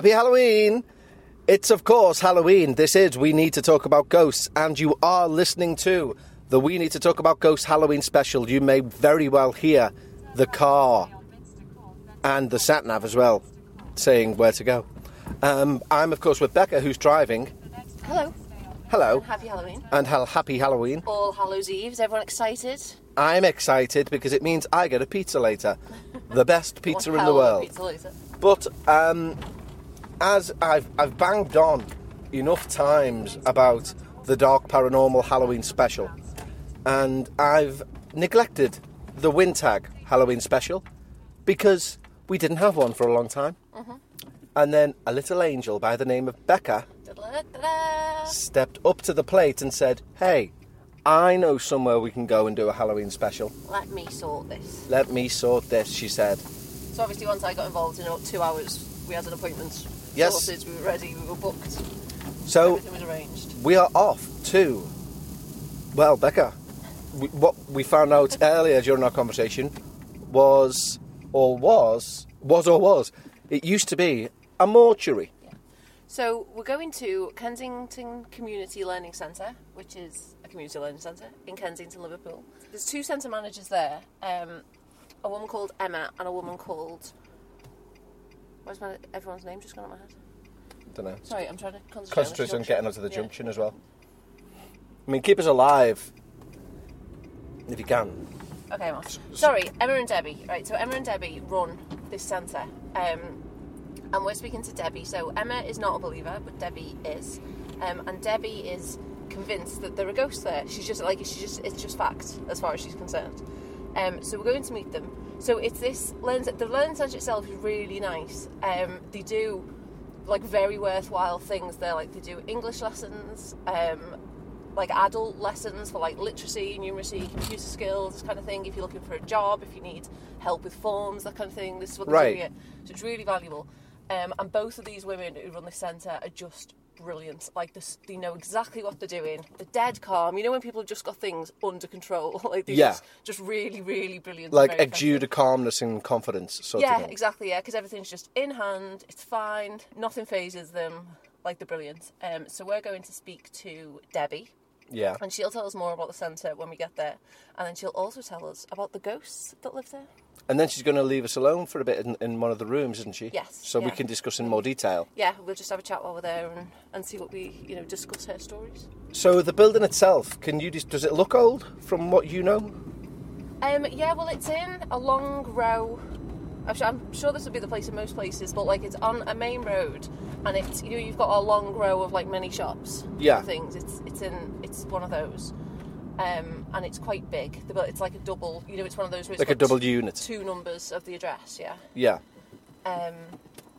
Happy Halloween! It's, of course, Halloween. This is We Need to Talk About Ghosts, and you are listening to the We Need to Talk About Ghosts Halloween special. You may very well hear the car and the sat nav as well saying where to go. Um, I'm, of course, with Becca, who's driving. Hello. Hello. Happy Halloween. And ha- happy Halloween. All Hallows Eve. Is everyone excited? I'm excited because it means I get a pizza later. The best pizza in the world. Pizza later. But um, as I've I've banged on enough times about the Dark Paranormal Halloween special, and I've neglected the Wintag Halloween special because we didn't have one for a long time. Mm-hmm. And then a little angel by the name of Becca Da-da-da-da. stepped up to the plate and said, "Hey, I know somewhere we can go and do a Halloween special. Let me sort this. Let me sort this." She said. So obviously, once I got involved in know, two hours, we had an appointment. Yes. Sorted. We were ready. We were booked. So Everything was arranged. we are off to. Well, Becca, we, what we found out earlier during our conversation was, or was, was or was, it used to be a mortuary. So we're going to Kensington Community Learning Centre, which is a community learning centre in Kensington, Liverpool. There's two centre managers there. Um, a woman called Emma and a woman called. Where's my everyone's name just gone out my head? don't know. Sorry, I'm trying to concentrate. Concentrate on, getting us to the junction as well. I mean, keep us alive if you can. Okay, Mark. Sorry, Emma and Debbie. Right, so Emma and Debbie run this centre, um, and we're speaking to Debbie. So Emma is not a believer, but Debbie is, um, and Debbie is convinced that there are ghosts there. She's just like she's just it's just fact as far as she's concerned. Um, so we're going to meet them. So it's this learn the learning centre itself is really nice. Um, they do like very worthwhile things. They're like they do English lessons. Um, like adult lessons for like literacy, numeracy, computer skills, this kind of thing. If you're looking for a job, if you need help with forms, that kind of thing, this is what they're Right. doing it. So it's really valuable. Um, and both of these women who run this centre are just brilliant. Like this, they know exactly what they're doing. They're dead calm. You know when people have just got things under control, like they're Yeah. just, just really, really brilliant. Like exude a calmness and confidence, sort yeah, of thing. exactly. Yeah, because everything's just in hand. It's fine. Nothing fazes them. Like they're brilliant. Um, so we're going to speak to Debbie, Yeah. and she'll tell us more about the centre when we get there, and then she'll also tell us about the ghosts that live there. And then she's going to leave us alone for a bit in, in one of the rooms, isn't she? Yes, So we can discuss in more detail. Yeah, we'll just have a chat while we're there and, and see what we you know discuss her stories. So the building itself, can you? dis- Does it look old from what you know? Um, yeah, well, it's in a long row. I'm sure, I'm sure this would be the place in most places, but like it's on a main road, and it's you know you've got a long row of like many shops. Yeah. and Things. It's it's in it's one of those, um, and it's quite big. The bu- It's like a double. You know, it's one of those where it's Like a got double unit. Two numbers of the address. Yeah. Yeah. Um,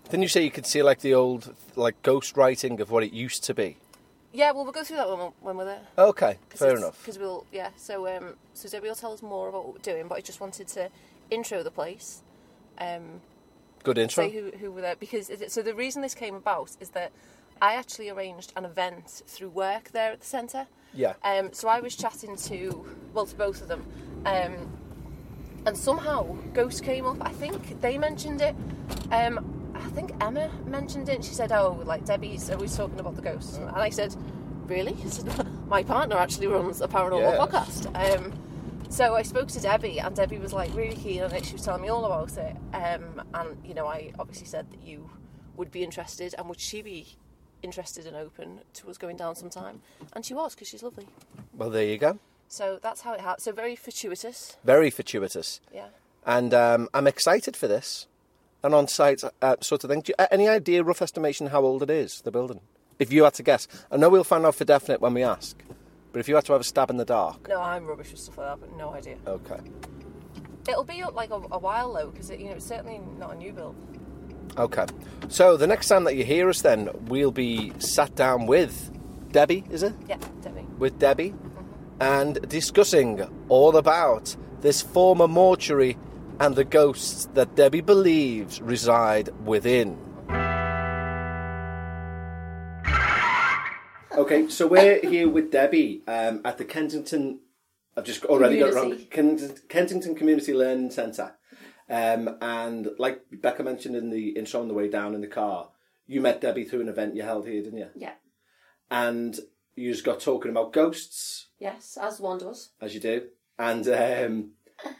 Didn't you say you could see like the old like ghost writing of what it used to be? yeah. Well, we'll go through that when we're, when we're there. Okay, fair enough. Because we'll yeah. So um, so Debbie will tell us more about what we're doing, but I just wanted to intro the place. Um, Good intro. say who, who were there because it, so the reason this came about is that I actually arranged an event through work there at the centre. Yeah. Um, so I was chatting to well to both of them, um, and somehow Ghost came up. I think they mentioned it. Um, I think Emma mentioned it. And she said, "Oh, like Debbie's always talking about the ghosts," and I said, "Really?" Said, "My partner actually runs a paranormal Yes. podcast." So I spoke to Debbie, and Debbie was like really keen on it. She was telling me all about it, um, and you know, I obviously said that you would be interested, and would she be interested and open to us going down sometime? And she was because she's lovely. Well, there you go. So that's how it happened. So very fortuitous, Very fortuitous. yeah. And um, I'm excited for this. An on site uh, sort of thing. Do you, any idea, rough estimation, how old it is, the building? If you had to guess. I know we'll find out for definite when we ask. But if you had to have a stab in the dark. No, I'm rubbish with stuff like that, but no idea. Okay. It'll be up like a, a while though, because it, you know it's certainly not a new build. Okay. So the next time that you hear us, then we'll be sat down with Debbie, is it? Yeah, Debbie. With Debbie, mm-hmm. and discussing all about this former mortuary and the ghosts that Debbie believes reside within. Okay, so we're here with Debbie um, at the Kensington. I've just already got it wrong. Community. Kensington, Community Learning Centre. Um, and like Becca mentioned in the intro on the way down in the car, you met Debbie through an event you held here, didn't you? Yeah. And you just got talking about ghosts, Yes, as one does. as you do. And um,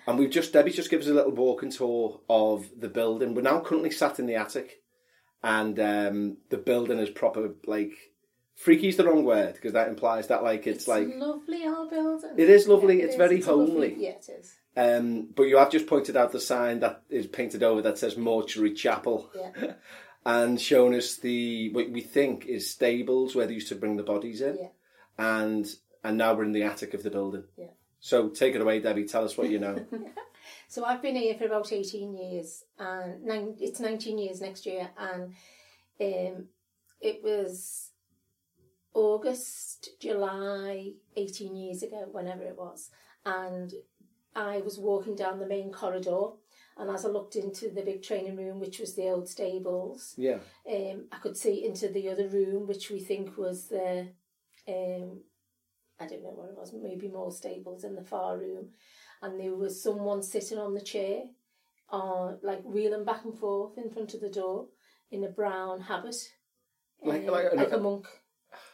and we've just Debbie just gives us a little walking tour of the building. We're now currently sat in the attic, and um, the building is proper like freaky's the wrong word because that implies that like it's, like lovely our building. It is lovely, Yeah, it's it very lovely- homely. yeah, it is. Um, but you have just pointed out the sign that is painted over that says Mortuary Chapel Yeah. and shown us the what we think is stables where they used to bring the bodies in, Yeah. and and now we're in the attic of the building. Yeah. So take it away, Debbie. Tell us what you know. So I've been here for about 18 years, and nine, it's 19 years next year, and um, it was August, July, 18 years ago, whenever it was, and I was walking down the main corridor, and as I looked into the big training room, which was the old stables, yeah, um, I could see into the other room, which we think was the, um, I don't know what it was, maybe more stables in the far room, and there was someone sitting on the chair, uh, like wheeling back and forth in front of the door in a brown habit, Like- uh, like- like a monk.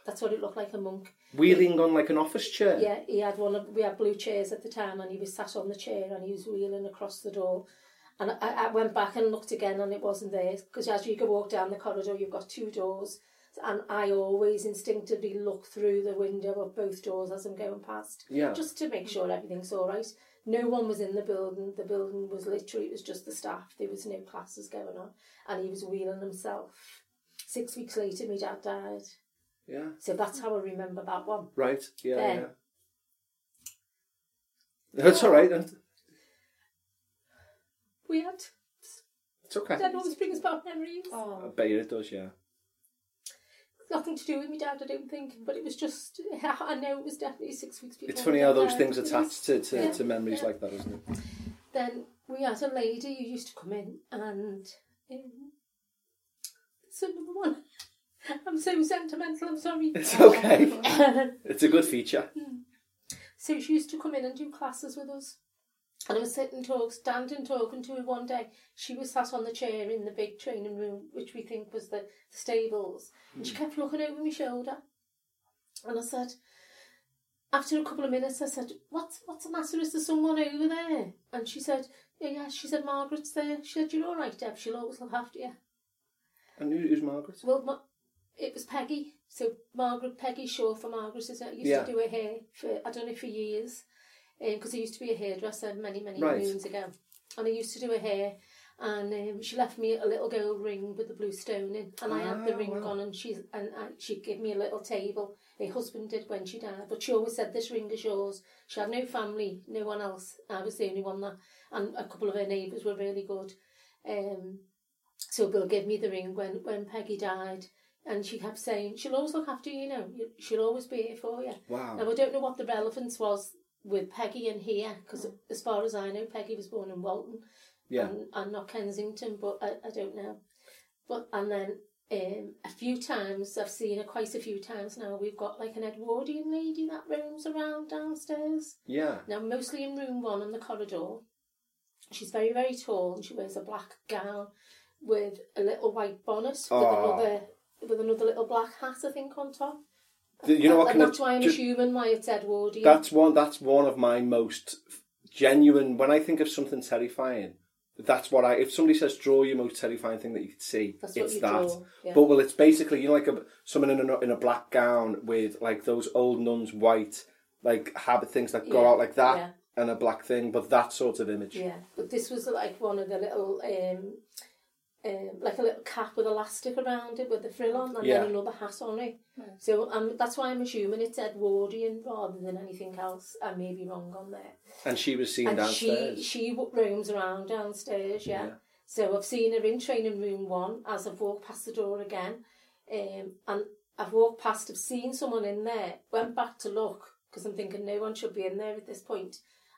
That's what it looked like, a monk. wheeling on like an office chair. Yeah, he had one of we had blue chairs at the time, and he was sat on the chair and he was wheeling across the door. And I, I went back and looked again, and it wasn't there because as you go walk down the corridor, you've got two doors, and I always instinctively look through the window of both doors as I'm going past, Yeah. just to make sure everything's all right. No one was in the building. The building was literally it was just the staff. There was no classes going on, and he was wheeling himself. Six weeks later, my dad died. Yeah. So that's how I remember that one. Right. Yeah. Then- yeah. That's all right. then. Weird. It's okay. That always brings back memories. Oh. I Oh, bet you it does. Yeah. Nothing to do with my dad, I don't think, but it was just, I know it was definitely six weeks before. It's funny how those things It attach to, to, yeah, to memories yeah. like that, isn't it? Then we had a lady who used to come in and um, some of the one. I'm so sentimental, I'm sorry. It's okay. It's a good feature. Hmm. so she used to come in and do classes with us. And I was sitting talk, standing talking to her one day. She was sat on the chair in the big training room, which we think was the, stables. And she hmm. kept looking over my shoulder. And I said, after a couple of minutes, I said, "What's what's the matter? Is there someone over there?" And she said, "Yeah, yeah." She said, "Margaret's there." She said, "You're all right, Deb. She'll always look after you." And who, who's Margaret? Well, it was Peggy. So Margaret, Peggy Shaw for Margaret, is? Used Yeah. to do her hair for I don't know for years, because I used to be a hairdresser many many Right. moons ago, and I used to do her hair. And um, she left me a little gold ring with the blue stone in, and I had the Ah, ring wow. on, and she's and I, she gave me a little table. Her husband did when she died, but she always said, "This ring is yours." She had no family, no one else. I was the only one that, and a couple of her neighbours were really good. Um, so Bill gave me the ring when, when Peggy died, and she kept saying, She'll always look after you, you know, she'll always be here for you. Wow. Now, I don't know what the relevance was with Peggy and here, because as far as I know, Peggy was born in Walton Yeah. and, and not Kensington, but I, I don't know. But And then um, a few times, I've seen her quite a few times now, we've got like an Edwardian lady that roams around downstairs. Yeah. Now, mostly in room one on the corridor. She's very, very tall and she wears a black gown with a little white bonnet with Oh. another with another little black hat, I think, on top. You know what and kind of that's why I'm ju- assuming why it's Edwardian. That's one. That's one of my most genuine. When I think of something terrifying, that's what I. If somebody says draw your most terrifying thing that you could see, That's it's that. yeah. But well, it's basically you know like a someone in a in a black gown with like those old nuns white like habit things that go Yeah, out like that yeah. and a black thing, but that sort of image. Yeah, but this was like one of the little, um, um, like a little cap with elastic around it with the frill on, and Yeah. then another hat on it. So um, that's why I'm assuming it's Edwardian rather than anything else. I may be wrong on there. And she was seen and downstairs. she she roams around downstairs, yeah. Yeah. So I've seen her in training room one as I've walked past the door again, um, and I've walked past, I've seen someone in there, went back to look because I'm thinking no one should be in there at this point,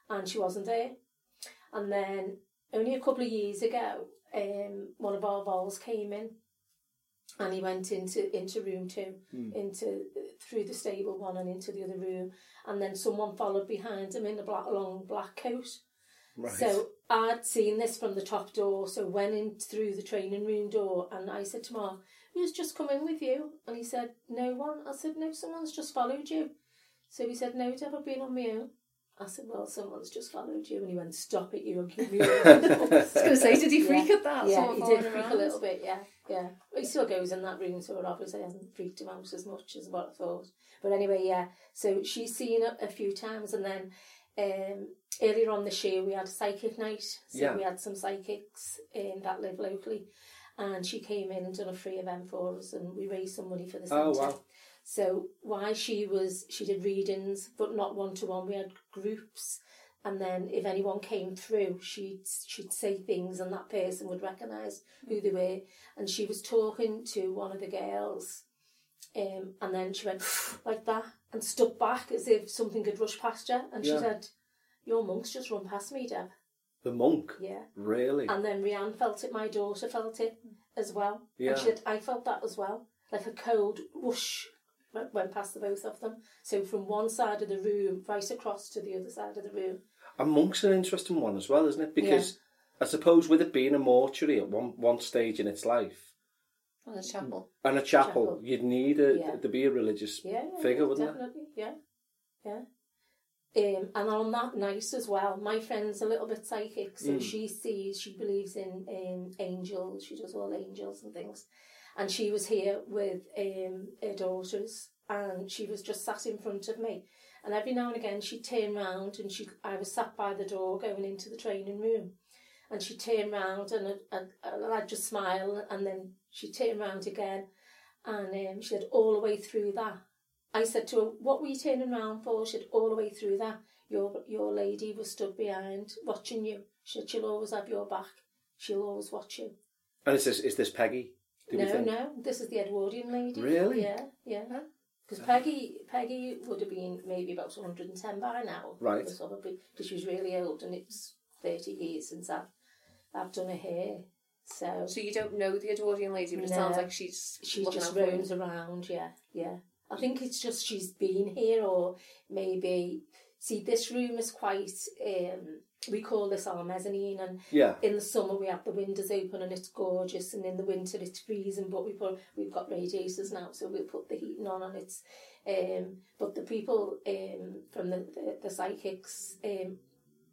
and she wasn't there. And then only a couple of years ago, um, one of our vols came in, and he went into into room two, into through the stable one and into the other room, and then someone followed behind him in a black long black coat. Right. So I'd seen this from the top door, so went in through the training room door, and I said to Mark, "Who's just come in with you?" And he said, "No one." I said, "No, someone's just followed you." So he said, "No, Deb, I've been on my own." I said, "Well, someone's just followed you," and he went, "Stop it, you're giving me." I was going to say, did he freak Yeah. at that? Yeah, he did freak around? a little bit. Yeah, yeah. But he still goes in that room, so it obviously hasn't freaked him out as much as what I thought. But anyway, yeah. So she's seen it a few times, and then um, earlier on this year we had a psychic night. So Yeah. we had some psychics in that live locally, and she came in and done a free event for us, and we raised some money for the centre. Oh, wow. So why she was she did readings, but not one to one. We had groups, and then if anyone came through, she'd she'd say things, and that person would recognise who they were. And she was talking to one of the girls, um, and then she went like that and stuck back as if something had rushed past her. And she Yeah. said, "Your monk's just run past me, Deb." The monk. Yeah. Really? And then Rianne felt it. My daughter felt it as well. Yeah. And she said, I felt that as well. Like a cold whoosh went went past the both of them. So from one side of the room right across to the other side of the room. And monk's an interesting one as well, isn't it? Because I suppose with it being a mortuary at one one stage in its life On a chapel. and a chapel, Chapel. you'd need a, Yeah. to be a religious Yeah, yeah, figure, yeah, wouldn't it? definitely. Yeah, yeah. Um, and on that night as well, my friend's a little bit psychic, so Mm. she sees, she believes in um, angels, she does all angels and things. And she was here with um, her daughters, and she was just sat in front of me. And every now and again, she'd turn round, and she, I was sat by the door going into the training room. And she'd turn round, and I'd, I'd, I'd just smile, and then she'd turn round again. And um, she said, all the way through that, I said to her, "What were you turning round for?" She said, "All the way through that, your your lady was stood behind watching you. She said, she'll always have your back. She'll always watch you." And is this is this Peggy? Do no, think? no, this is the Edwardian lady. Really? Yeah, yeah. Because Peggy, Peggy would have been maybe about 110 by now. Right. Probably Because she was really old, and it's 30 years since I've, I've done her hair. So So you don't know the Edwardian lady, but it No. sounds like she's she just out for you. roams around, yeah, yeah. I think it's just she's been here, or maybe see this room is quite. Um, we call this our mezzanine, and Yeah. in the summer we have the windows open and it's gorgeous, and in the winter it's freezing. But we put we've got radiators now, so we'll put the heating on, and it's. Um, but the people um, from the the, the psychics. Um,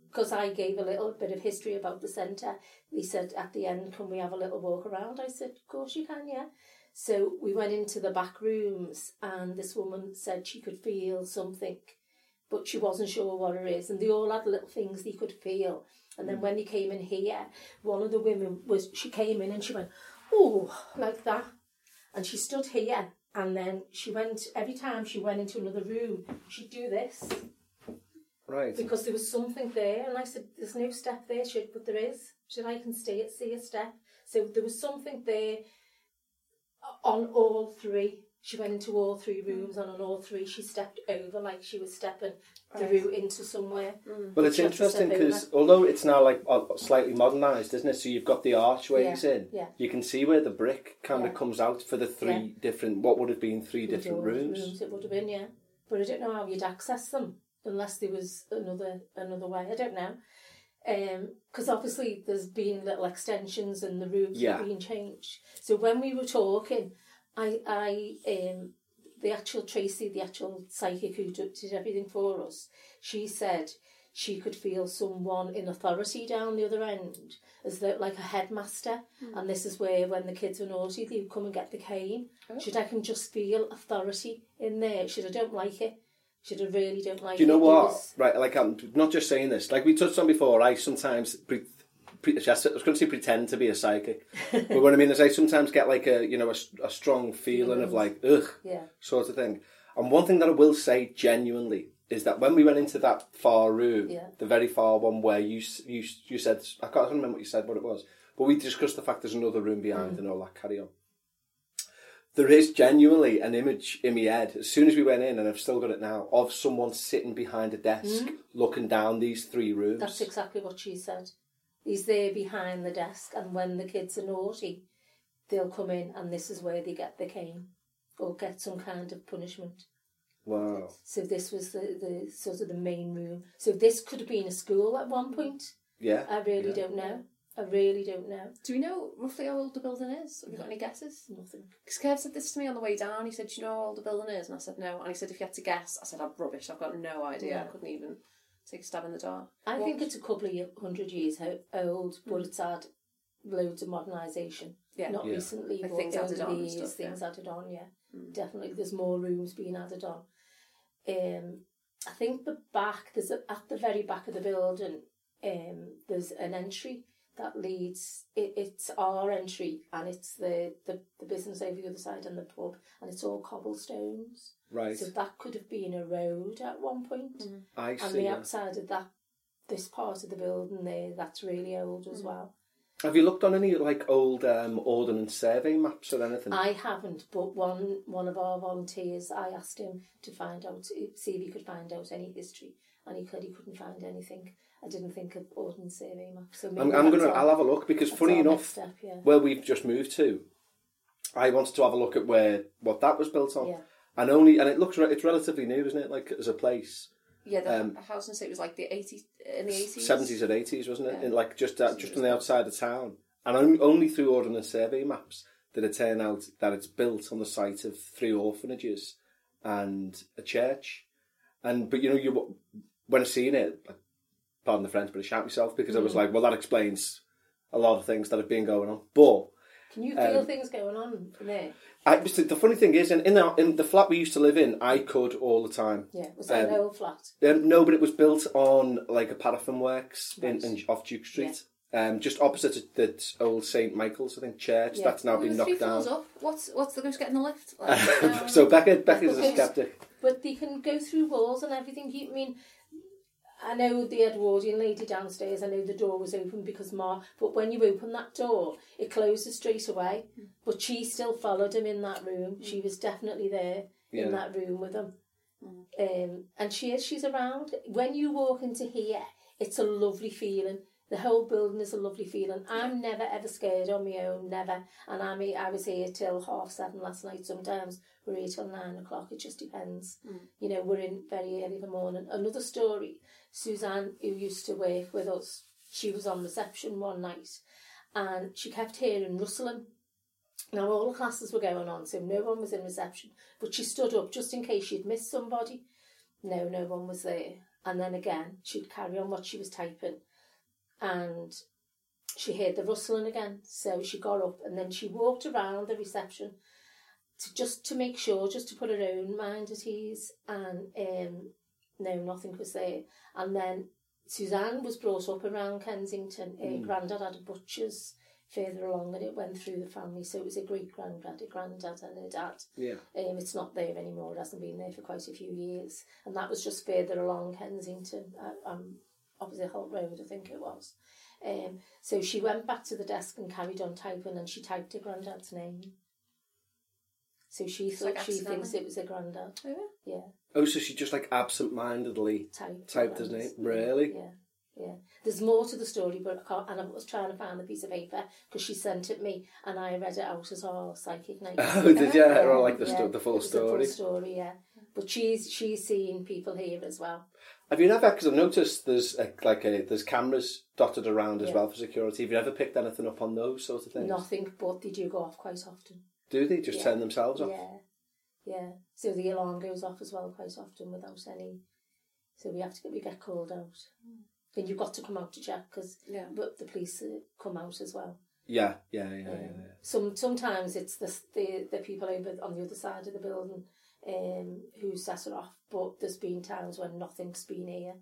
because I gave a little bit of history about the centre, they said at the end, "Can we have a little walk around?" I said, "Of course you can, yeah." So we went into the back rooms, and this woman said she could feel something, but she wasn't sure what it is. And they all had little things they could feel. And then mm. when they came in here, one of the women was she came in and she went, "Oh," like that, and she stood here. And then she went every time she went into another room, she'd do this Right. because there was something there, and I said, "There's no step there." She said, "But there is." She said, "I can see it, see a step." So there was something there on all three. She went into all three rooms, and on all three, she stepped over like she was stepping through into somewhere. Well, it's She had to interesting because although it's now like slightly modernised, isn't it? So you've got the archways Yeah, in. yeah. You can see where the brick kind of Yeah. comes out for the three different, what would have been three different Doors, rooms. It would have been, yeah. But I don't know how you'd access them unless there was another another way. I don't know. Um, because obviously there's been little extensions and the rooms Yeah. have been changed. So when we were talking, I, I um, the actual Tracy, the actual psychic who did, did everything for us, she said she could feel someone in authority down the other end, as though like a headmaster. And this is where, when the kids were naughty, they would come and get the cane. She said, I can just feel authority in there. Should I don't like it. Should I really don't like Do you know it. It what? was- Right, like I'm not just saying this. Like we touched on before, I sometimes pre- pre- I was going to say pretend to be a psychic, but what I mean is I sometimes get like a you know a strong feeling of like ugh Yeah. sort of thing. And one thing that I will say genuinely is that when we went into that far room, Yeah. the very far one where you you you said I can't remember what you said what it was, but we discussed the fact there's another room behind Mm. and all that carry on. There is genuinely an image in my head as soon as we went in, and I've still got it now, of someone sitting behind a desk looking down these three rooms. Mm. That's exactly what she said. He's there behind the desk, and when the kids are naughty, they'll come in, and this is where they get the cane or get some kind of punishment. Wow. So this was the, the sort of the main room. So this could have been a school at one point. Yeah. I really yeah. don't know. I really don't know. Do we know roughly how old the building is? Have you got any guesses? Nothing. Because Kev said this to me on the way down. He said, Do you know how old the building is? And I said, No. And he said, If you had to guess, I said, I'm rubbish. I've got no idea. Yeah. I couldn't even take a stab in the dark. I What- think it's a couple of hundred years ho- old, but Mm. it's had loads of modernisation. Yeah. Not Yeah. recently, Like but things added on years, stuff, things yeah. added on, yeah. Mm. Definitely, there's more rooms being added on. Um, I think the back, there's a, at the very back of the building, um, there's an entry that leads. It, it's our entry, and it's the, the the business over the other side and the pub, and it's all cobblestones. Right. So that could have been a road at one point. I And see. the yeah. outside of that, this part of the building there, that's really old Mm. as well. Have you looked on any like old um, ordnance survey maps or anything? I haven't, but one one of our volunteers, I asked him to find out, see if he could find out any history, and he said he couldn't find anything. I didn't think of ordnance survey maps. So maybe I'm, I'm gonna. our- I'll have a look because funny enough, step, yeah. where we've just moved to, I wanted to have a look at where what that was built on, Yeah. And only and it looks re- it's relatively new, isn't it? Like as a place, Yeah, the Um, house and estate was like the 80s, in the 80s. seventies and eighties, wasn't it? Yeah. In like just uh, just on the outside of town, and only, only through ordnance survey maps did it turn out that it's built on the site of three orphanages and a church, and but you know you when I seen it, pardon the French, but I shout myself because I was like, well, that explains a lot of things that have been going on, but. Can you feel um, things going on in there? I, the funny thing is, in in the, in the flat we used to live in, I could all the time. Yeah, was that an um, old flat? Um, no, but it was built on like a paraffin works in, Right. in off Duke Street, um, just opposite the old Saint Michael's, I think, church Yeah. that's now We been knocked down. up. What's what's the ghost getting the lift? Like, um, so Becca, Becca's a skeptic. But they can go through walls and everything. You I mean, I know the Edwardian lady downstairs. I know the door was open because Ma. But when you open that door, it closes straight away. But she still followed him in that room. Mm. She was definitely there Yeah. in that room with him. Mm. Um, and she is. She's around. When you walk into here, it's a lovely feeling. The whole building is a lovely feeling. I'm never ever scared on my own, never. And I mean, I was here till half seven last night. Sometimes we're here till nine o'clock. It just depends. Mm. You know, we're in very early in the morning. Another story. Suzanne, who used to work with us, she was on reception one night, and she kept hearing rustling. Now all the classes were going on, so no one was in reception. But she stood up just in case she'd missed somebody. No, no one was there. And then again, she'd carry on what she was typing. And she heard the rustling again. So she got up and then she walked around the reception to just to make sure, just to put her own mind at ease. And um, no, nothing was there. And then Suzanne was brought up around Kensington. Her granddad had a butcher's further along and it went through the family. So it was a great granddad, a granddad and a dad. Yeah. Um, it's not there anymore. It hasn't been there for quite a few years, and that was just further along Kensington, uh, um, opposite Holt Road, I think it was. Um, so she went back to the desk and carried on typing, and she typed her granddad's name. So she thought like she thinks it was her granddad. Oh, yeah. Yeah, Oh, so she just like absent-mindedly typed. typed his name. Really? Yeah. Yeah, there's more to the story, but I can't. And I was trying to find the piece of paper because she sent it me, and I read it out as our psychic night. Oh, did you? Or like the, Yeah, sto- the full story. The full story, yeah. But she's she's seeing people here as well. Have you ever? Because I've noticed there's a, like a, there's cameras dotted around as Yeah. well for security. Have you ever picked anything up on those sort of things? Nothing, but they do go off quite often. Do they just Yeah. turn themselves off? Yeah, yeah. So the alarm goes off as well quite often without any. So we have to get we get called out. Then you've got to come out to check because Yeah. but the police uh, come out as well. Yeah, yeah, yeah, yeah. Um, yeah. Some sometimes it's the, the the people over on the other side of the building um, who set it off. But there's been times when nothing's been here,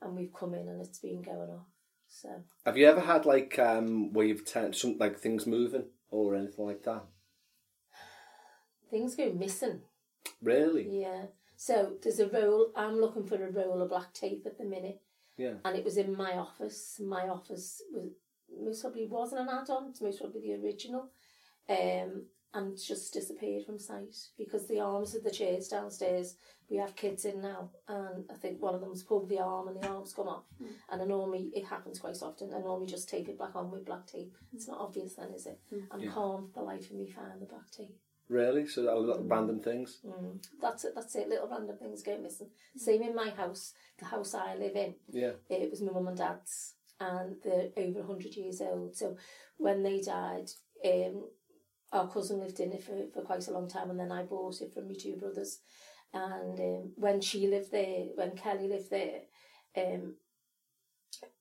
and we've come in and it's been going off. So Have you ever had like um where you've turned some like things moving or anything like that? things go missing. Really? Yeah. So there's a roll. I'm looking for a roll of black tape at the minute, Yeah. and it was in my office. My office was most probably wasn't an add-on. It's most probably the original, um, and just disappeared from sight because the arms of the chairs downstairs. We have kids in now, and I think one of them's pulled the arm, and the arm's come off. And I normally it happens quite often. I normally just tape it back on with black tape. It's not obvious then, is it? And Yeah. can't for the life of me find the black tape. Really? So little random things. Mm, that's it. That's it. Little random things go missing. Same in my house. The house I live in. Yeah. It was my mum and dad's, and they're over 100 years old. So when they died, um, our cousin lived in it for, for quite a long time, and then I bought it from my two brothers. And um, when she lived there, when Kelly lived there, um,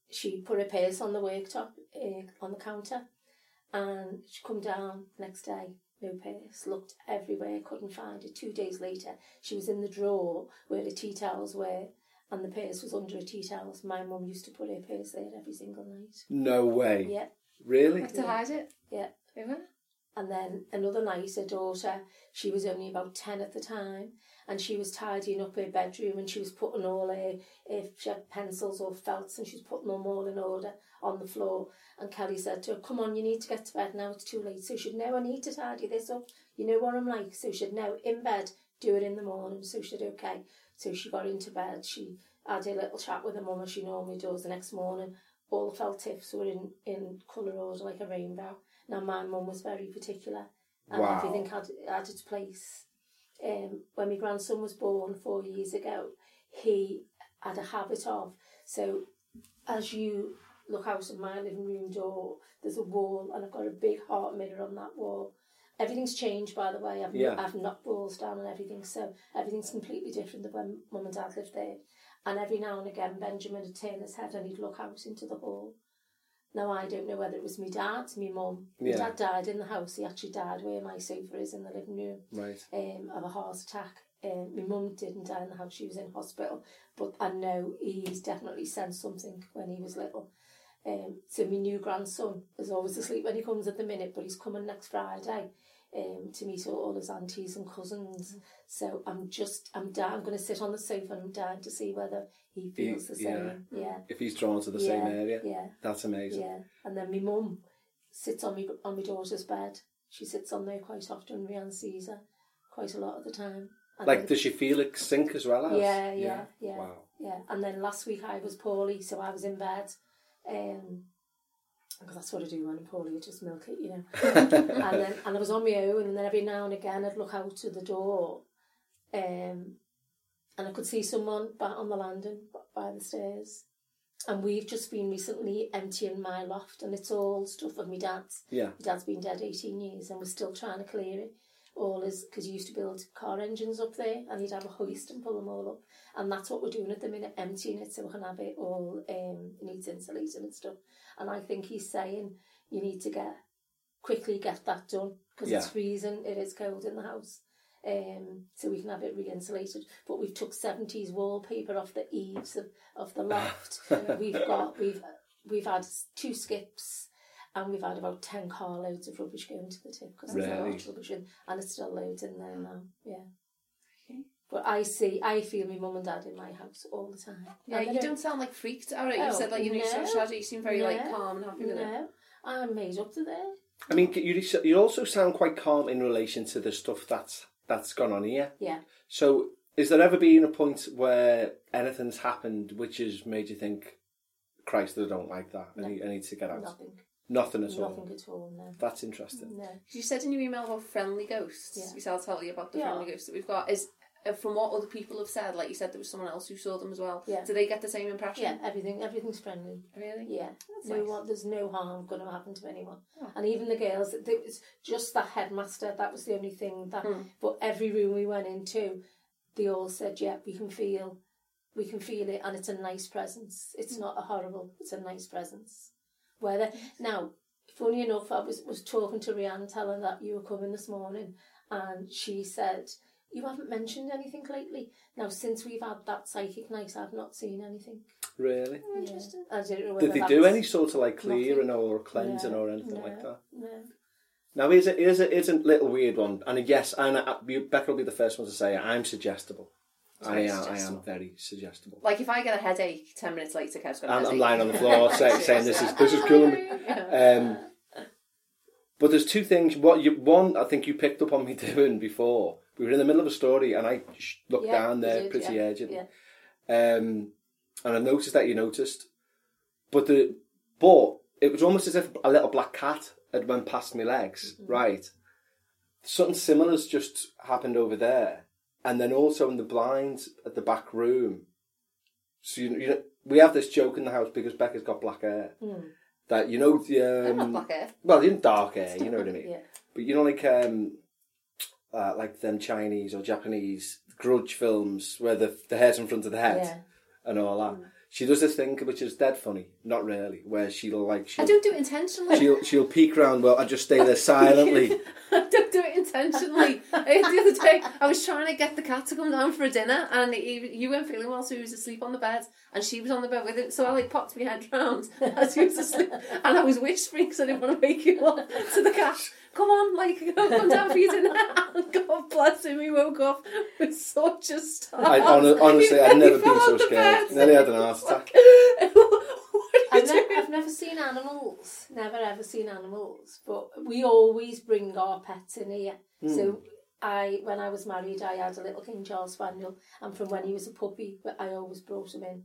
she put her purse on the worktop uh, on the counter, and she come down next day, no purse, looked everywhere, couldn't find it. Two days later, she was in the drawer where the tea towels were, and the purse was under a tea towels. My mum used to put her purse there every single night. No way. Yeah, Really? Like to hide it. yeah. Over. And then another night, her daughter, she was only about 10 at the time, and she was tidying up her bedroom and she was putting all her, if she had pencils or felts, and she was putting them all in order on the floor. And Kelly said to her, Come on, you need to get to bed now, it's too late. So she'd know I need to tidy this up. You know what I'm like. So she'd know in bed, do it in the morning. So she'd okay. So she got into bed, she had a little chat with her mum as she normally does the next morning. All the felt tips were in, in colour order like a rainbow. Now my mum was very particular and Wow. everything had, had its place. Um, when my grandson was born four years ago, he had a habit of, so as you look out of my living room door, there's a wall and I've got a big heart mirror on that wall. Everything's changed, by the way. I've, Yeah. I've knocked walls down and everything, so everything's completely different than when mum and dad lived there. And every now and again, Benjamin would turn his head and he'd look out into the hall. Now, I don't know whether it was my dad, my mum. My Yeah. dad died in the house. He actually died where my sofa is in the living room Right. um, of a heart attack. Um, my mum didn't die in the house, she was in hospital. But I know he's definitely sensed something when he was little. Um, so my new grandson is always asleep when he comes at the minute, but he's coming next Friday um, to meet all, all his aunties and cousins. So I'm just, I'm down, I'm going to sit on the sofa and I'm down to see whether he feels the yeah. same. Yeah. If he's drawn to the yeah. same area, Yeah. that's amazing. Yeah, and then my mum sits on me on my daughter's bed. She sits on there quite often. Rianne sees her quite a lot of the time. And Like, then- does she feel it sink as well as? yeah, yeah, yeah, Wow. yeah. And then last week I was poorly, so I was in bed. Um, because that's what I do when I'm poorly, I just milk it, you know. and then and I was on my own, and then every now and again I'd look out to the door, um, and I could see someone back on the landing by the stairs. And we've just been recently emptying my loft, and it's all stuff of my dad's. Yeah. My dad's been dead 18 years, and we're still trying to clear it. All is because he used to build car engines up there, and he'd have a hoist and pull them all up. And that's what we're doing at the minute, emptying it so we can have it all, um, it needs insulating and stuff. And I think he's saying you need to get, quickly get that done, because it's freezing, it is cold in the house. Um, so we can have it re-insulated. But we've took 70s wallpaper off the eaves of, of the loft. we've got, we've, we've had two skips, and we've had about 10 carloads of rubbish going to the tip because there's a lot of rubbish in, and it's still loads in there now. Yeah. Okay. But I see, I feel my mum and dad in my house all the time. Yeah, And you don't sound like freaked out. You Oh, said like you know, no. so you seem very like calm and happy with it. No, I'm made up to there. I mean, you you also sound quite calm in relation to the stuff that's that's gone on here. Yeah. So, is there ever been a point where anything's happened which has made you think, Christ, I don't like that. I, need, I need to get out. Nothing. Nothing at all. Nothing at all, no. That's interesting. No. You said in your email about friendly ghosts. Yeah. You said I'll tell you about the Yeah. friendly ghosts that we've got. Is uh, from what other people have said, like you said, there was someone else who saw them as well. Yeah. Do they get the same impression? Yeah, everything, everything's friendly. Really? Yeah, That's no nice. one, there's no harm going to happen to anyone. Oh. And even the girls, it was just that headmaster. That was the only thing that. Hmm. But every room we went into, they all said, "Yeah, we can feel, we can feel it, and it's a nice presence. It's Hmm. not a horrible. It's a nice presence." Whether now, funny enough, I was was talking to Rianne, telling that you were coming this morning, and she said. You haven't mentioned anything lately. Now, since we've had that psychic night, I've not seen anything. Really? Oh, interesting. Yeah. I don't know Did they do any sort of like clearing Nothing. or cleansing No, or anything no, like that? No. Now, here's a, here's a, here's a little weird one. And yes, and I, you, Becca will be the first one to say. I'm suggestible. I am, I am very suggestible. Like if I get a headache, ten minutes later, Kev's got a I'm, headache. I'm lying on the floor say, saying this is this is killing me. Um, but there's two things. What you one, I think you picked up on me doing before. We were in the middle of a story, and I sh- looked Yeah, down there did, pretty yeah, urgently, yeah. um, and I noticed that you noticed. But the but it was almost as if a little black cat had went past my legs. Mm-hmm. Right, something similar's just happened over there, and then also in the blinds at the back room. So you, you know, we have this joke in the house because Becca's got black hair. That you know, the, um, black hair. well, in dark hair, you know what I mean. Yeah. But you know, like um, uh, like them Chinese or Japanese grudge films where the the hair's in front of the head Yeah. and all that. She does this thing which is dead funny, not really, where she'll like I she'll don't do it intentionally. she'll, she'll peek round well and just stay there silently. I don't do it intentionally. The other day, I was trying to get the cat to come down for a dinner, and he, you weren't feeling well, so he was asleep on the bed, and she was on the bed with him. So I like popped my head round as he was asleep, and I was whispering because I didn't want to wake you up to the cat. Come on, like come down for you dinner. And God bless him, he woke up with such a start. I, hon- honestly, I've never been so scared. bed. Nearly had an heart attack. what are you I've, doing? ne- I've never seen animals, never ever seen animals, but we always bring our pets in here. So I, when I was married, I had a little King Charles Spaniel, and from when he was a puppy, I always brought him in.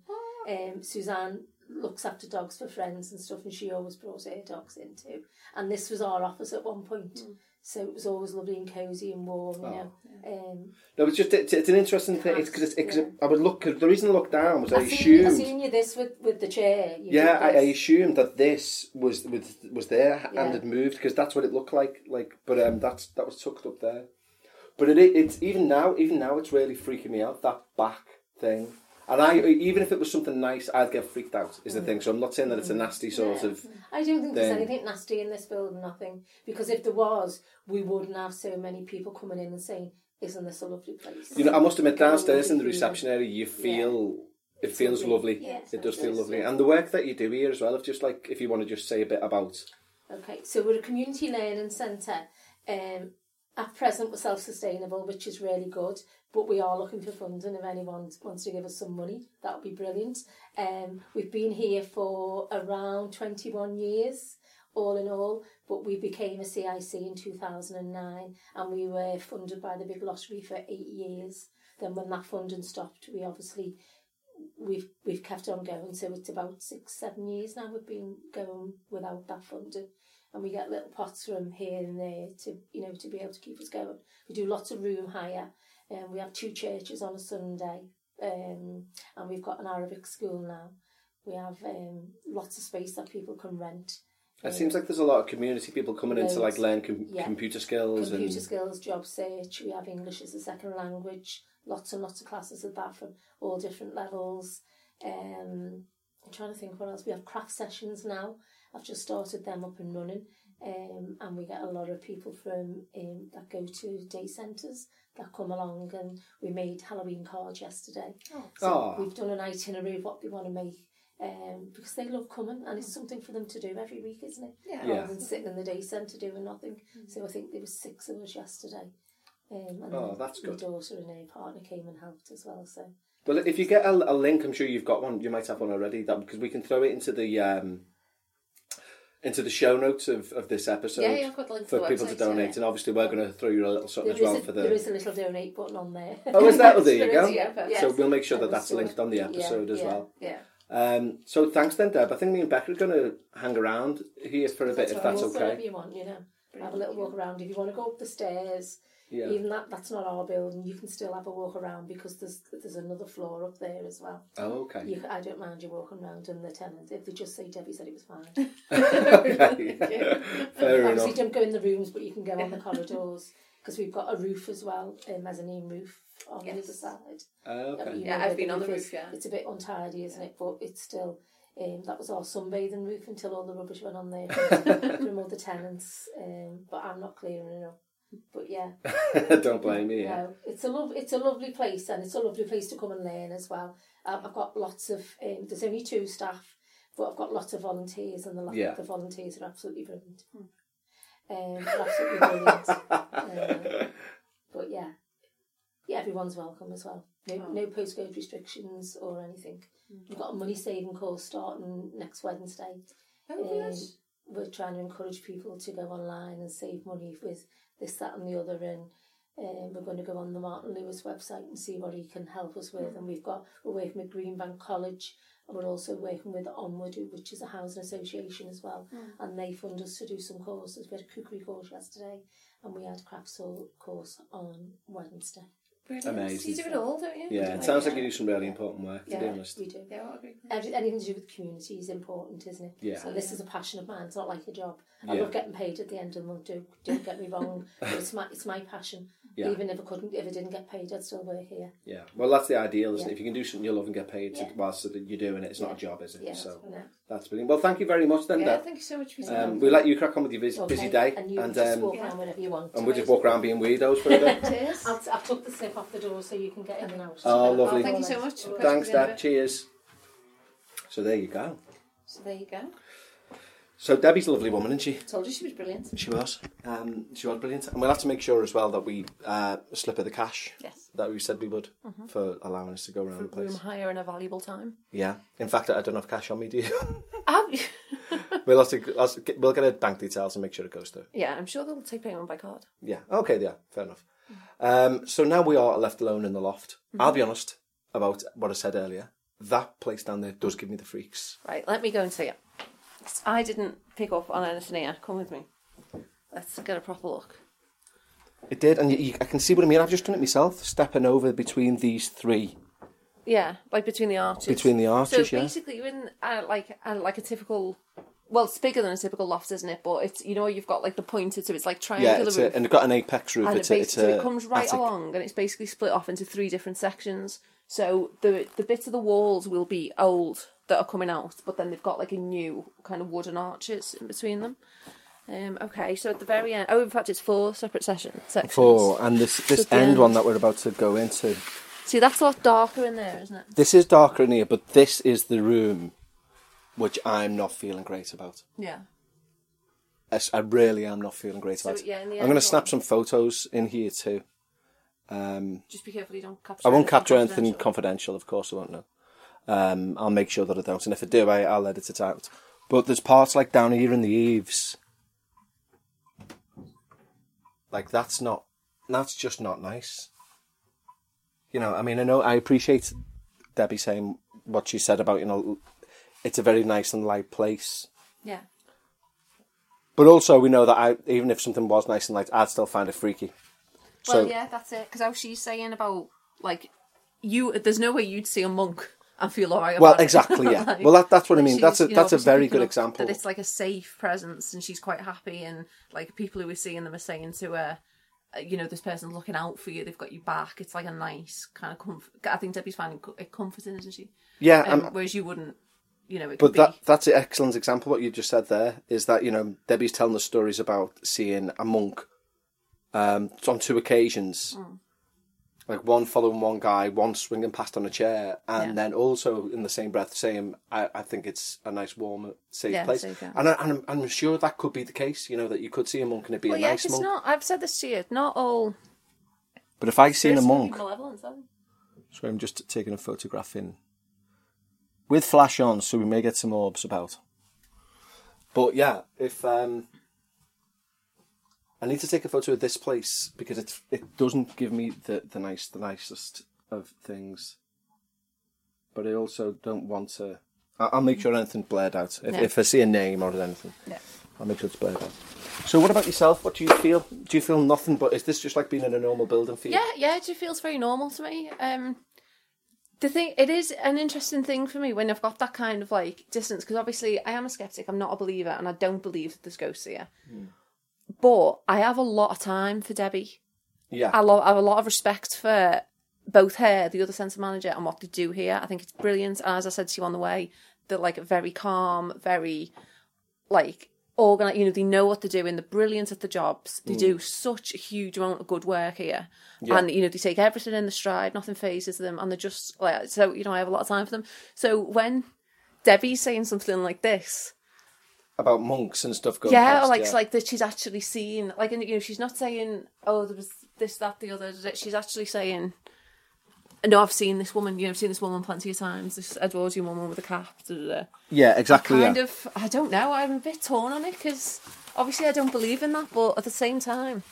Um, Suzanne looks after dogs for friends and stuff, and she always brought her dogs in too. And this was our office at one point, so it was always lovely and cosy and warm, you know. Um, No, it's just it's, it's an interesting thing. It's because it's, it's, Yeah. I would look. Cause the reason I looked down was I, I seen, I assumed. seen you this with, with the chair. You Yeah, I, I assumed that this was was was there Yeah. and had moved because that's what it looked like. Like, but um, that's that was tucked up there. But it it's even now, even now, it's really freaking me out that back thing. And I even if it was something nice, I'd get freaked out. Is the thing. So I'm not saying that it's a nasty sort of. I don't think there's anything nasty in this building, nothing. Because if there was, we wouldn't have so many people coming in and saying, Isn't this a lovely place? You know, I must admit, downstairs in the reception area, you feel it feels lovely. lovely. Yeah, it does feel lovely, and the work that you do here as well. If just like if you want to just say a bit about. Okay, so we're a community learning centre. Um, at present, we're self sustainable, which is really good, but we are looking for funding. If anyone wants to give us some money, that would be brilliant. Um, we've been here for around 21 years, all in all, but we became a CIC in 2009 and we were funded by the big lottery for eight years. Then, when that funding stopped, we obviously we've we've kept on going. So it's about six, seven years now we've been going without that funding, and we get little pots from here and there to you know to be able to keep us going. We do lots of room hire, and we have two churches on a Sunday, um, and we've got an Arabic school now. We have um, lots of space that people can rent. It seems like there's a lot of community people coming in to like learn com- Yeah. computer skills computer and skills, job search. We have English as a second language. Lots and lots of classes of that from all different levels. Um, I'm trying to think what else. We have craft sessions now. I've just started them up and running, um, and we get a lot of people from um, that go to day centres that come along. And we made Halloween cards yesterday. So Oh. we've done an itinerary of what they want to make. Um, because they love coming and it's something for them to do every week, isn't it? Yeah. Yeah. rather than sitting in the day centre doing nothing. So I think there was six of us yesterday. Um, and Oh, then that's my good. daughter and her partner came and helped as well. So Well, if you get a, a link, I'm sure you've got one. You might have one already. That because we can throw it into the um, into the show notes of, of this episode Yeah, yeah, I've got the link for people website, to donate. yeah. And obviously, we're going to throw you a little something there as well a, for the. there is a little donate button on there. Oh, is that? Oh, there you go. yeah. So we'll make sure that That that's linked on the Yeah, episode as yeah, well. Yeah. Um, so thanks then, Deb. I think me and Becca are going to hang around here for a bit, if that's okay. you want, you know. Have a little walk around. If you want to go up the stairs, Yeah. even that that's not our building, you can still have a walk around because there's there's another floor up there as well. Oh, okay. You, I don't mind you walking around and the tenants. If they just say Debbie said it was fine. okay. Fair Obviously, enough. don't go in the rooms, but you can go on the corridors because we've got a roof as well, a mezzanine roof on the other side. Oh, okay. you Yeah, I've where been on the is. roof, yeah. It's a bit untidy, isn't it? But it's still. Um, that was our sunbathing roof until all the rubbish went on there from all the tenants. Um, but I'm not clearing it up. But yeah, Don't blame me. Yeah. no, it's a lov- it's a lovely place, and it's a lovely place to come and learn as well. Um, I've got lots of. Um, there's only two staff, but I've got lots of volunteers, and the, lo- Yeah. the volunteers are absolutely brilliant. Um, absolutely brilliant. Uh, but yeah, yeah, everyone's welcome as well. No, Oh. no postcode restrictions or anything. We've got a money saving course starting next Wednesday. Oh, good. Um, we're trying to encourage people to go online and save money with this, that, and the other. And um, we're going to go on the Martin Lewis website and see what he can help us with. And we've got we're working with Greenbank College, and we're also working with Onward, which is a housing association as well. And they fund us to do some courses. We had a cookery course yesterday, and we had a craft soul course on Wednesday. Brilliant. Amazing. You do it all, don't you? Yeah, it sounds like you do some really important work, to be Yeah, honest. we do. Yeah, I agree. Every, anything to do with the community is important, isn't it? Yeah. So this is a passion of mine. It's not like a job. I Yeah. love getting paid at the end of the month. Do don't get me wrong, but it's my it's my passion. Yeah. Even if I couldn't, if I didn't get paid, I'd still work here. Yeah, well, that's the ideal, isn't it? If you can do something you love and get paid to, Yeah. whilst you're doing it, it's not a job, is it? Yeah. So Yeah. that's brilliant. Well, thank you very much, then, Yeah, Deb. thank you so much for Yeah. Um, we'll let you crack on with your busy, Okay, busy day, and you and just um, walk around whenever you want. and we'll just walk around being weirdos for a bit. Cheers. I'll, I'll tuck the slip off the door so you can get in and out. Oh, lovely. Oh, thank you so much. Thanks, Deb. Deb. Cheers. So there you go. So there you go. So Debbie's a lovely woman, isn't she? Told you she was brilliant. She was. Um, she was brilliant. And we'll have to make sure as well that we uh, slip her the cash Yes. that we said we would for allowing us to go around the Room place. hire and a valuable time. Yeah. In fact, I don't have cash on me, do you? Oh, we'll have to, we'll get her bank details and make sure it goes through. yeah, I'm sure they'll take payment by card. Yeah. Okay. Yeah. Fair enough. Um, so now we are left alone in the loft. I'll be honest about what I said earlier. That place down there does give me the freaks. Right, let me go and see it. I didn't pick up on anything here. Come with me. Let's get a proper look. It did, and you, you, I can see what I mean. I've just done it myself, stepping over between these three. Yeah, like between the arches. Between the arches, So yeah. basically, you're in uh, like uh, like a typical. Well, it's bigger than a typical loft, isn't it? But it's you know you've got like the pointed, so it's like triangular Yeah, it's roof. a, and it's got an apex roof. and It's it, it's so it comes right attic. along, and it's basically split off into three different sections. So the the bits of the walls will be old that are coming out, but then they've got like a new kind of wooden arches in between them. Um, okay, so at the very end, oh, in fact, it's four separate session sections. Four, and this this the end end. one that we're about to go into. See, that's a lot darker in there, isn't it? This is darker in here, but this is the room which I'm not feeling great about. Yeah. I really am not feeling great So, about. yeah, I'm going to snap some photos in here too. Um, Just be careful you don't capture. I won't capture anything confidential. confidential, of course I won't know. Um, I'll make sure that I don't, and if I do, I, I'll edit it out. But there's parts like down here in the eaves, like that's not, that's just not nice. You know, I mean, I know I appreciate Debbie saying what she said about you know, it's a very nice and light place. Yeah. But also, we know that I, even if something was nice and light, I'd still find it freaky. Well, So yeah, that's it. Because how she's saying about like you, there's no way you'd see a monk and feel alright. Well, exactly, yeah. Like, well, that, that's what I mean. That's a you know, that's a very good example. That it's like a safe presence, and she's quite happy, and like people who are seeing them are saying to her, uh, you know, this person's looking out for you. They've got you back. It's like a nice kind of comfort. I think Debbie's finding it comforting, isn't she? Yeah, Um, whereas you wouldn't, you know, but that be. that's an excellent example. What you just said there is that you know Debbie's telling the stories about seeing a monk um, on two occasions, Mm. Like one following one guy, one swinging past on a chair, and Yeah. then also in the same breath saying, "I, I think it's a nice, warm, safe Yeah, place." safe, yeah. And, I, and I'm, I'm sure that could be the case. You know that you could see a monk and it be Well, a nice monk. not. I've said this to you. Not all. But if I seen a spirits can be monk, malevolent, are they? So I'm just taking a photograph in with flash on, so we may get some orbs about. But yeah, if um, I need to take a photo of this place because it it doesn't give me the the nice the nicest of things. But I also don't want to. I- I'll make sure anything's blurred out. If, Yeah. if I see a name or anything, Yeah. I'll make sure it's blurred out. So what about yourself? What do you feel? Do you feel nothing? But is this just like being in a normal building for you? Yeah, yeah, it just feels very normal to me. Um, the thing, it is an interesting thing for me when I've got that kind of like distance because obviously I am a skeptic. I'm not a believer, and I don't believe that there's ghosts here. But I have a lot of time for Debbie. Yeah. I, lo- I have a lot of respect for both her, the other centre manager, and what they do here. I think it's brilliant. And as I said to you on the way, they're like very calm, very like organized. You know, they know what they're doing. They're brilliant at the jobs. They do mm. such a huge amount of good work here, Yeah. and you know they take everything in the stride. Nothing fazes them, and they're just like so. You know, I have a lot of time for them. So when Debbie's saying something like this, about monks and stuff going yeah, past, or like yeah. like that she's actually seen like you know she's not saying oh there was this that the other she's actually saying no I've seen this woman you know I've seen this woman plenty of times this Edwardian woman with a cap da, da, da. yeah, exactly. kind yeah. of I don't know I'm a bit torn on it because obviously I don't believe in that but at the same time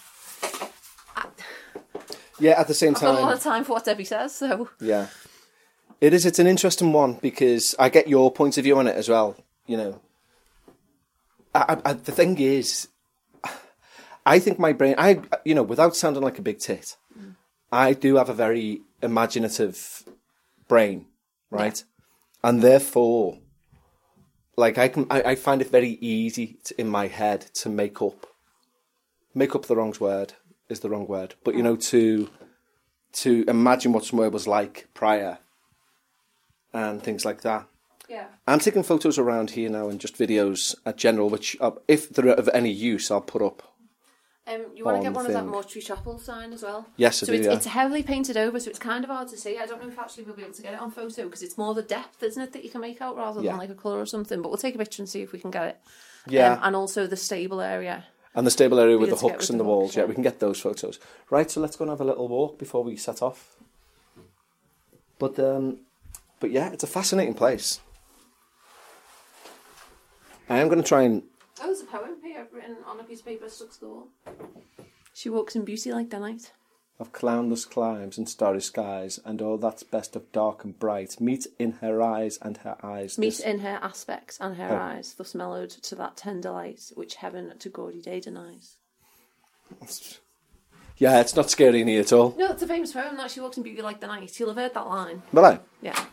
yeah, at the same I've got a lot of time for what Debbie says so yeah, it is. It's an interesting one because I get your point of view on it as well. You know, I, I, the thing is, I think my brain, I you know, without sounding like a big tit, I do have a very imaginative brain, right? And therefore, like I can, I, I find it very easy to, in my head to make up, make up the wrong word is the wrong word, but you know oh. to to imagine what somewhere was like prior and things like that. Yeah. I'm taking photos around here now and just videos at general, which uh, if they're of any use, I'll put up. Um, you want to get one of that thing. mortuary chapel sign as well? Yes, I so do, it's, yeah. it's heavily painted over, so it's kind of hard to see. I don't know if actually we'll be able to get it on photo because it's more the depth, isn't it, that you can make out rather Yeah. than like a colour or something. But we'll take a picture and see if we can get it. Yeah. Um, and also the stable area. And the stable area with the able to get hooks with and the the walls, hooks, yeah, yeah. we can get those photos. Right, so let's go and have a little walk before we set off. But um, but yeah, it's a fascinating place. I am going to try and Oh, there's a poem here written on a piece of paper stuck to the wall. She walks in beauty like the night. of cloudless climes and starry skies, and all that's best of dark and bright, meet in her eyes and her eyes. Meet this- in her aspects and her Oh. eyes, thus mellowed to that tender light which heaven to gaudy day denies. Yeah, it's not scary in here at all. No, it's a famous poem that she walks in beauty like the night. You'll have heard that line. Will I? Yeah,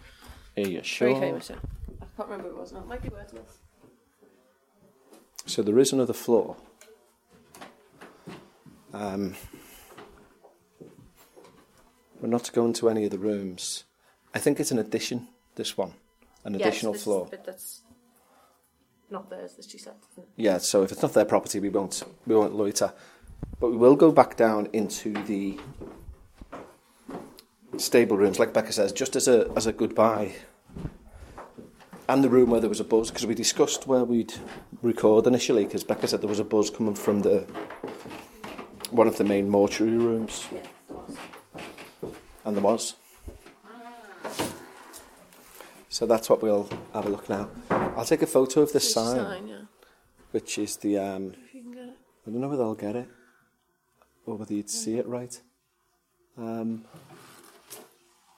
Are you sure? very famous. Yeah. I can't remember who it was now. It might be Wordsworth. So there is another floor. Um, we're not going to any of the rooms. I think it's an addition, this one. An Yes, additional this is floor. bit that's not theirs, as she said. Yeah, so if it's not their property, we won't we won't loiter. But we will go back down into the stable rooms, like Becca says, just as a as a goodbye. And the room where there was a buzz, because we discussed where we'd record initially, because Becca said there was a buzz coming from the one of the main mortuary rooms, Yeah, it was. and there was. So that's what we'll have a look now. I'll take a photo of the sign, sign, yeah. which is the um, If you can get it. I don't know whether I'll get it or whether you'd see it right. Um,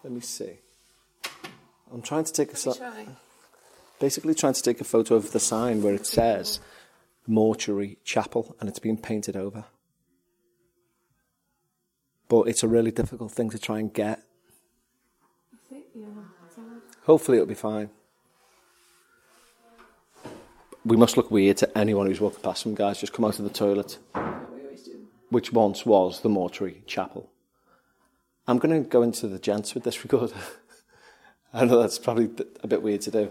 let me see. I'm trying to take a Try. Basically trying to take a photo of the sign where it says mortuary chapel and it's been painted over. But it's a really difficult thing to try and get. Hopefully it'll be fine. We must look weird to anyone who's walking past some guys just come out of the toilet. which once was the mortuary chapel. I'm going to go into the gents with this recorder. I know that's probably a bit weird to do.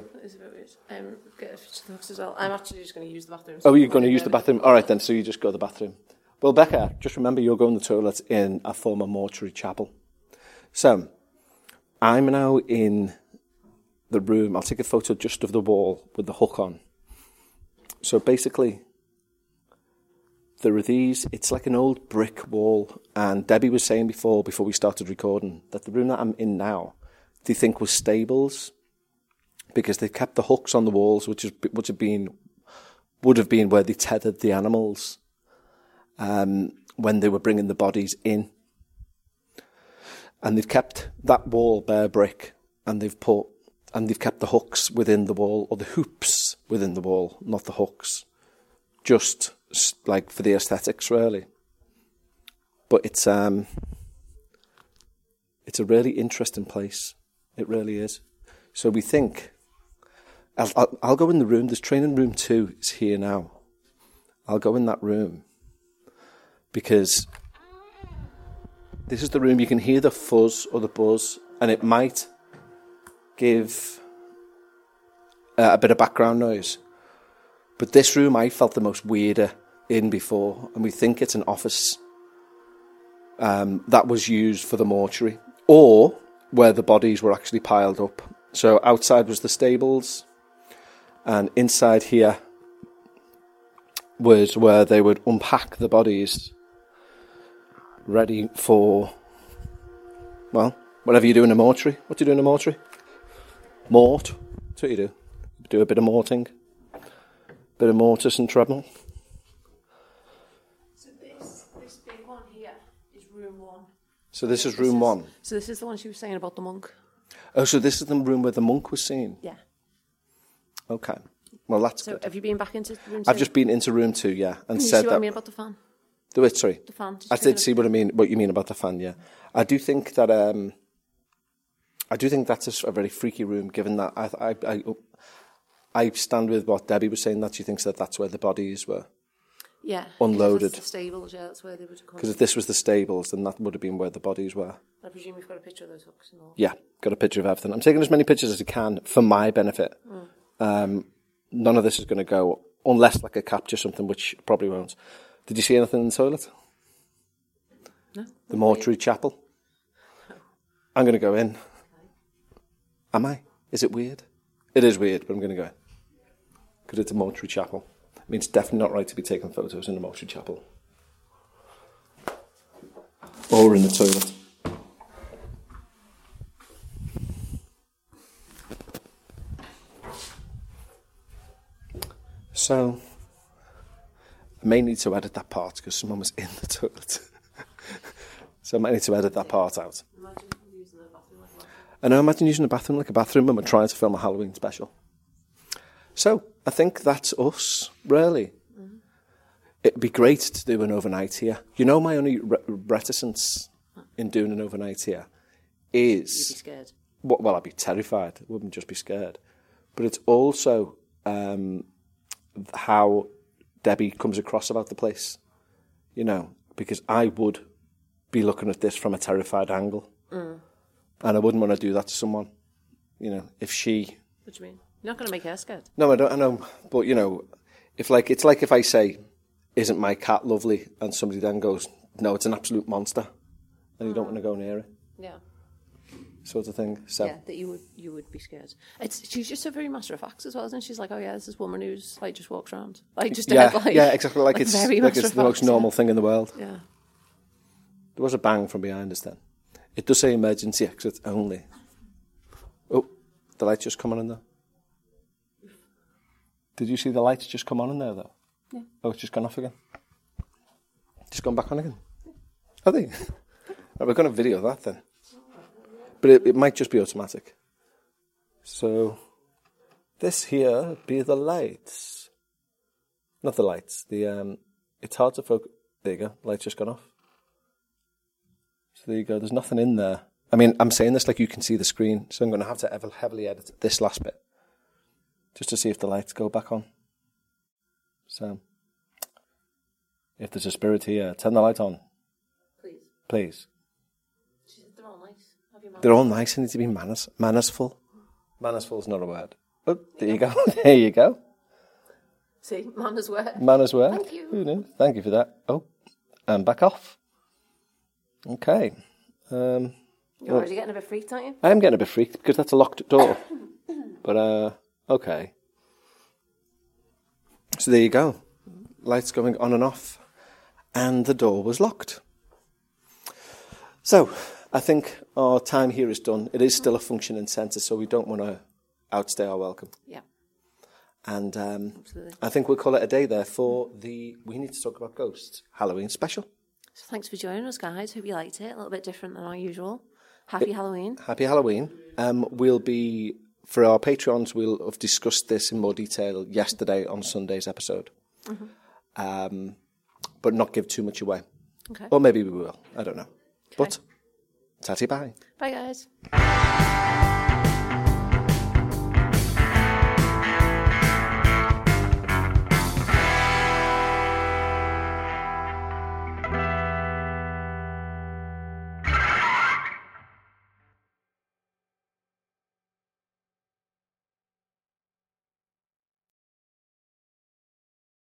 That is a bit weird. Um, get picture the as well. I'm actually just going to use the bathroom. Oh, you're going to use the bathroom? All right, then, so you just go to the bathroom. Well, Becca, just remember you're going to the toilet in a former mortuary chapel. So, I'm now in the room. I'll take a photo just of the wall with the hook on. So basically, there are these, it's like an old brick wall. And Debbie was saying before, before we started recording, that the room that I'm in now, they think was stables because they kept the hooks on the walls, which is, which have been, would have been where they tethered the animals um, when they were bringing the bodies in. And they've kept that wall bare brick, and they've put, and they've kept the hooks within the wall, or the hoops within the wall, not the hooks, just like for the aesthetics, really. But it's um, it's a really interesting place. It really is. So we think. I'll, I'll, I'll go in the room. There's training room two is here now. I'll go in that room because this is the room you can hear the fuzz or the buzz, and it might give uh, a bit of background noise. But this room I felt the most weirder in before, and we think it's an office um, that was used for the mortuary or where the bodies were actually piled up. So outside was the stables, and inside here was where they would unpack the bodies ready for, well, whatever you do in a mortuary. What do you do in a mortuary? Mort. That's what you do. Do a bit of morting, bit of mortis and treble. So this, this big one here is room one. So this is This room is- one. So this is the one she was saying about the monk. Oh, so this is the room where the monk was seen. Yeah. Okay. Well, that's So good. have you been back into room two? I've just been into room two, yeah, and you said see what I mean about the fan? The which, sorry. The fan. Did I did see what I mean. What you mean about the fan? Yeah, I do think that. Um, I do think that's a very freaky room. Given that I, I, I, I stand with what Debbie was saying that she thinks that that's where the bodies were. Yeah. Unloaded. That's the stables, yeah, that's where they would have. Because if this was the stables, then that would have been where the bodies were. I presume you've got a picture of those hooks and all. Yeah, got a picture of everything. I'm taking as many pictures as I can for my benefit. Um, none of this is going to go unless like I capture something, which probably won't. Did you see anything in the toilet? No. The mortuary chapel. I'm going to go in. Am I? Is it weird? It is weird, but I'm going to go in because it's a mortuary chapel. I mean, it's definitely not right to be taking photos in a mortuary chapel or in the toilet. So, I may need to edit that part because someone was in the toilet. so I might need to edit that part out. I know, imagine using a bathroom like a bathroom when we're trying to film a Halloween special. So, I think that's us, really. It'd be great to do an overnight here. You know, my only re- reticence in doing an overnight here is. You'd be scared. well, well, I'd be terrified. I wouldn't just be scared. But it's also um, how Debbie comes across about the place, you know, because I would be looking at this from a terrified angle. Mm. And I wouldn't want to do that to someone, you know, if she. What do you mean? You're not going to make her scared. No, I don't, I know. But, you know, if like, it's like if I say, isn't my cat lovely? And somebody then goes, no, it's an absolute monster. And you don't mm. want to go near it, Yeah. Sort of thing. So. Yeah, that you would you would be scared. It's she's just so very matter of fact as well, isn't she? She's like, oh yeah, this woman who's like just walks around, like just yeah, dead, like yeah, exactly. Like, it's very like it's the most normal thing in the world. Yeah. There was a bang from behind us then. It does say emergency exit only. Oh, the lights just come on in there. Did you see the lights just come on in there though? Yeah. Oh, it's just gone off again. Just gone back on again. Are they? right, we're going to video that then. But it, it might just be automatic. So, this here be the lights. Not the lights. The um, it's hard to focus. There you go. Lights just gone off. So there you go. There's nothing in there. I mean, I'm saying this like you can see the screen, so I'm going to have to heavily edit this last bit just to see if the lights go back on. So, if there's a spirit here, turn the light on, Please. please. Nice. Have you They're all nice and need to be manners, mannersful. Mannersful is not a word. Oh, there you go. there you go. See, manners were. Manners word. Thank you. Thank you for that. Oh, and back off. Okay. Um, You're already getting a bit freaked, aren't you? I am getting a bit freaked because that's a locked door. but uh, okay. So there you go. Lights going on and off, and the door was locked. So I think our time here is done. It is still a functioning centre, so we don't want to outstay our welcome. Yeah, And um. I think we'll call it a day there for the We Need to Talk About Ghosts Halloween special. So thanks for joining us, guys. Hope you liked it. A little bit different than our usual. Happy Halloween. Happy Halloween. Um, we'll be, for our Patreons, we'll have discussed this in more detail yesterday on Sunday's episode. Um, but not give too much away. Okay. Or maybe we will. I don't know. But, tatty bye. Bye, guys.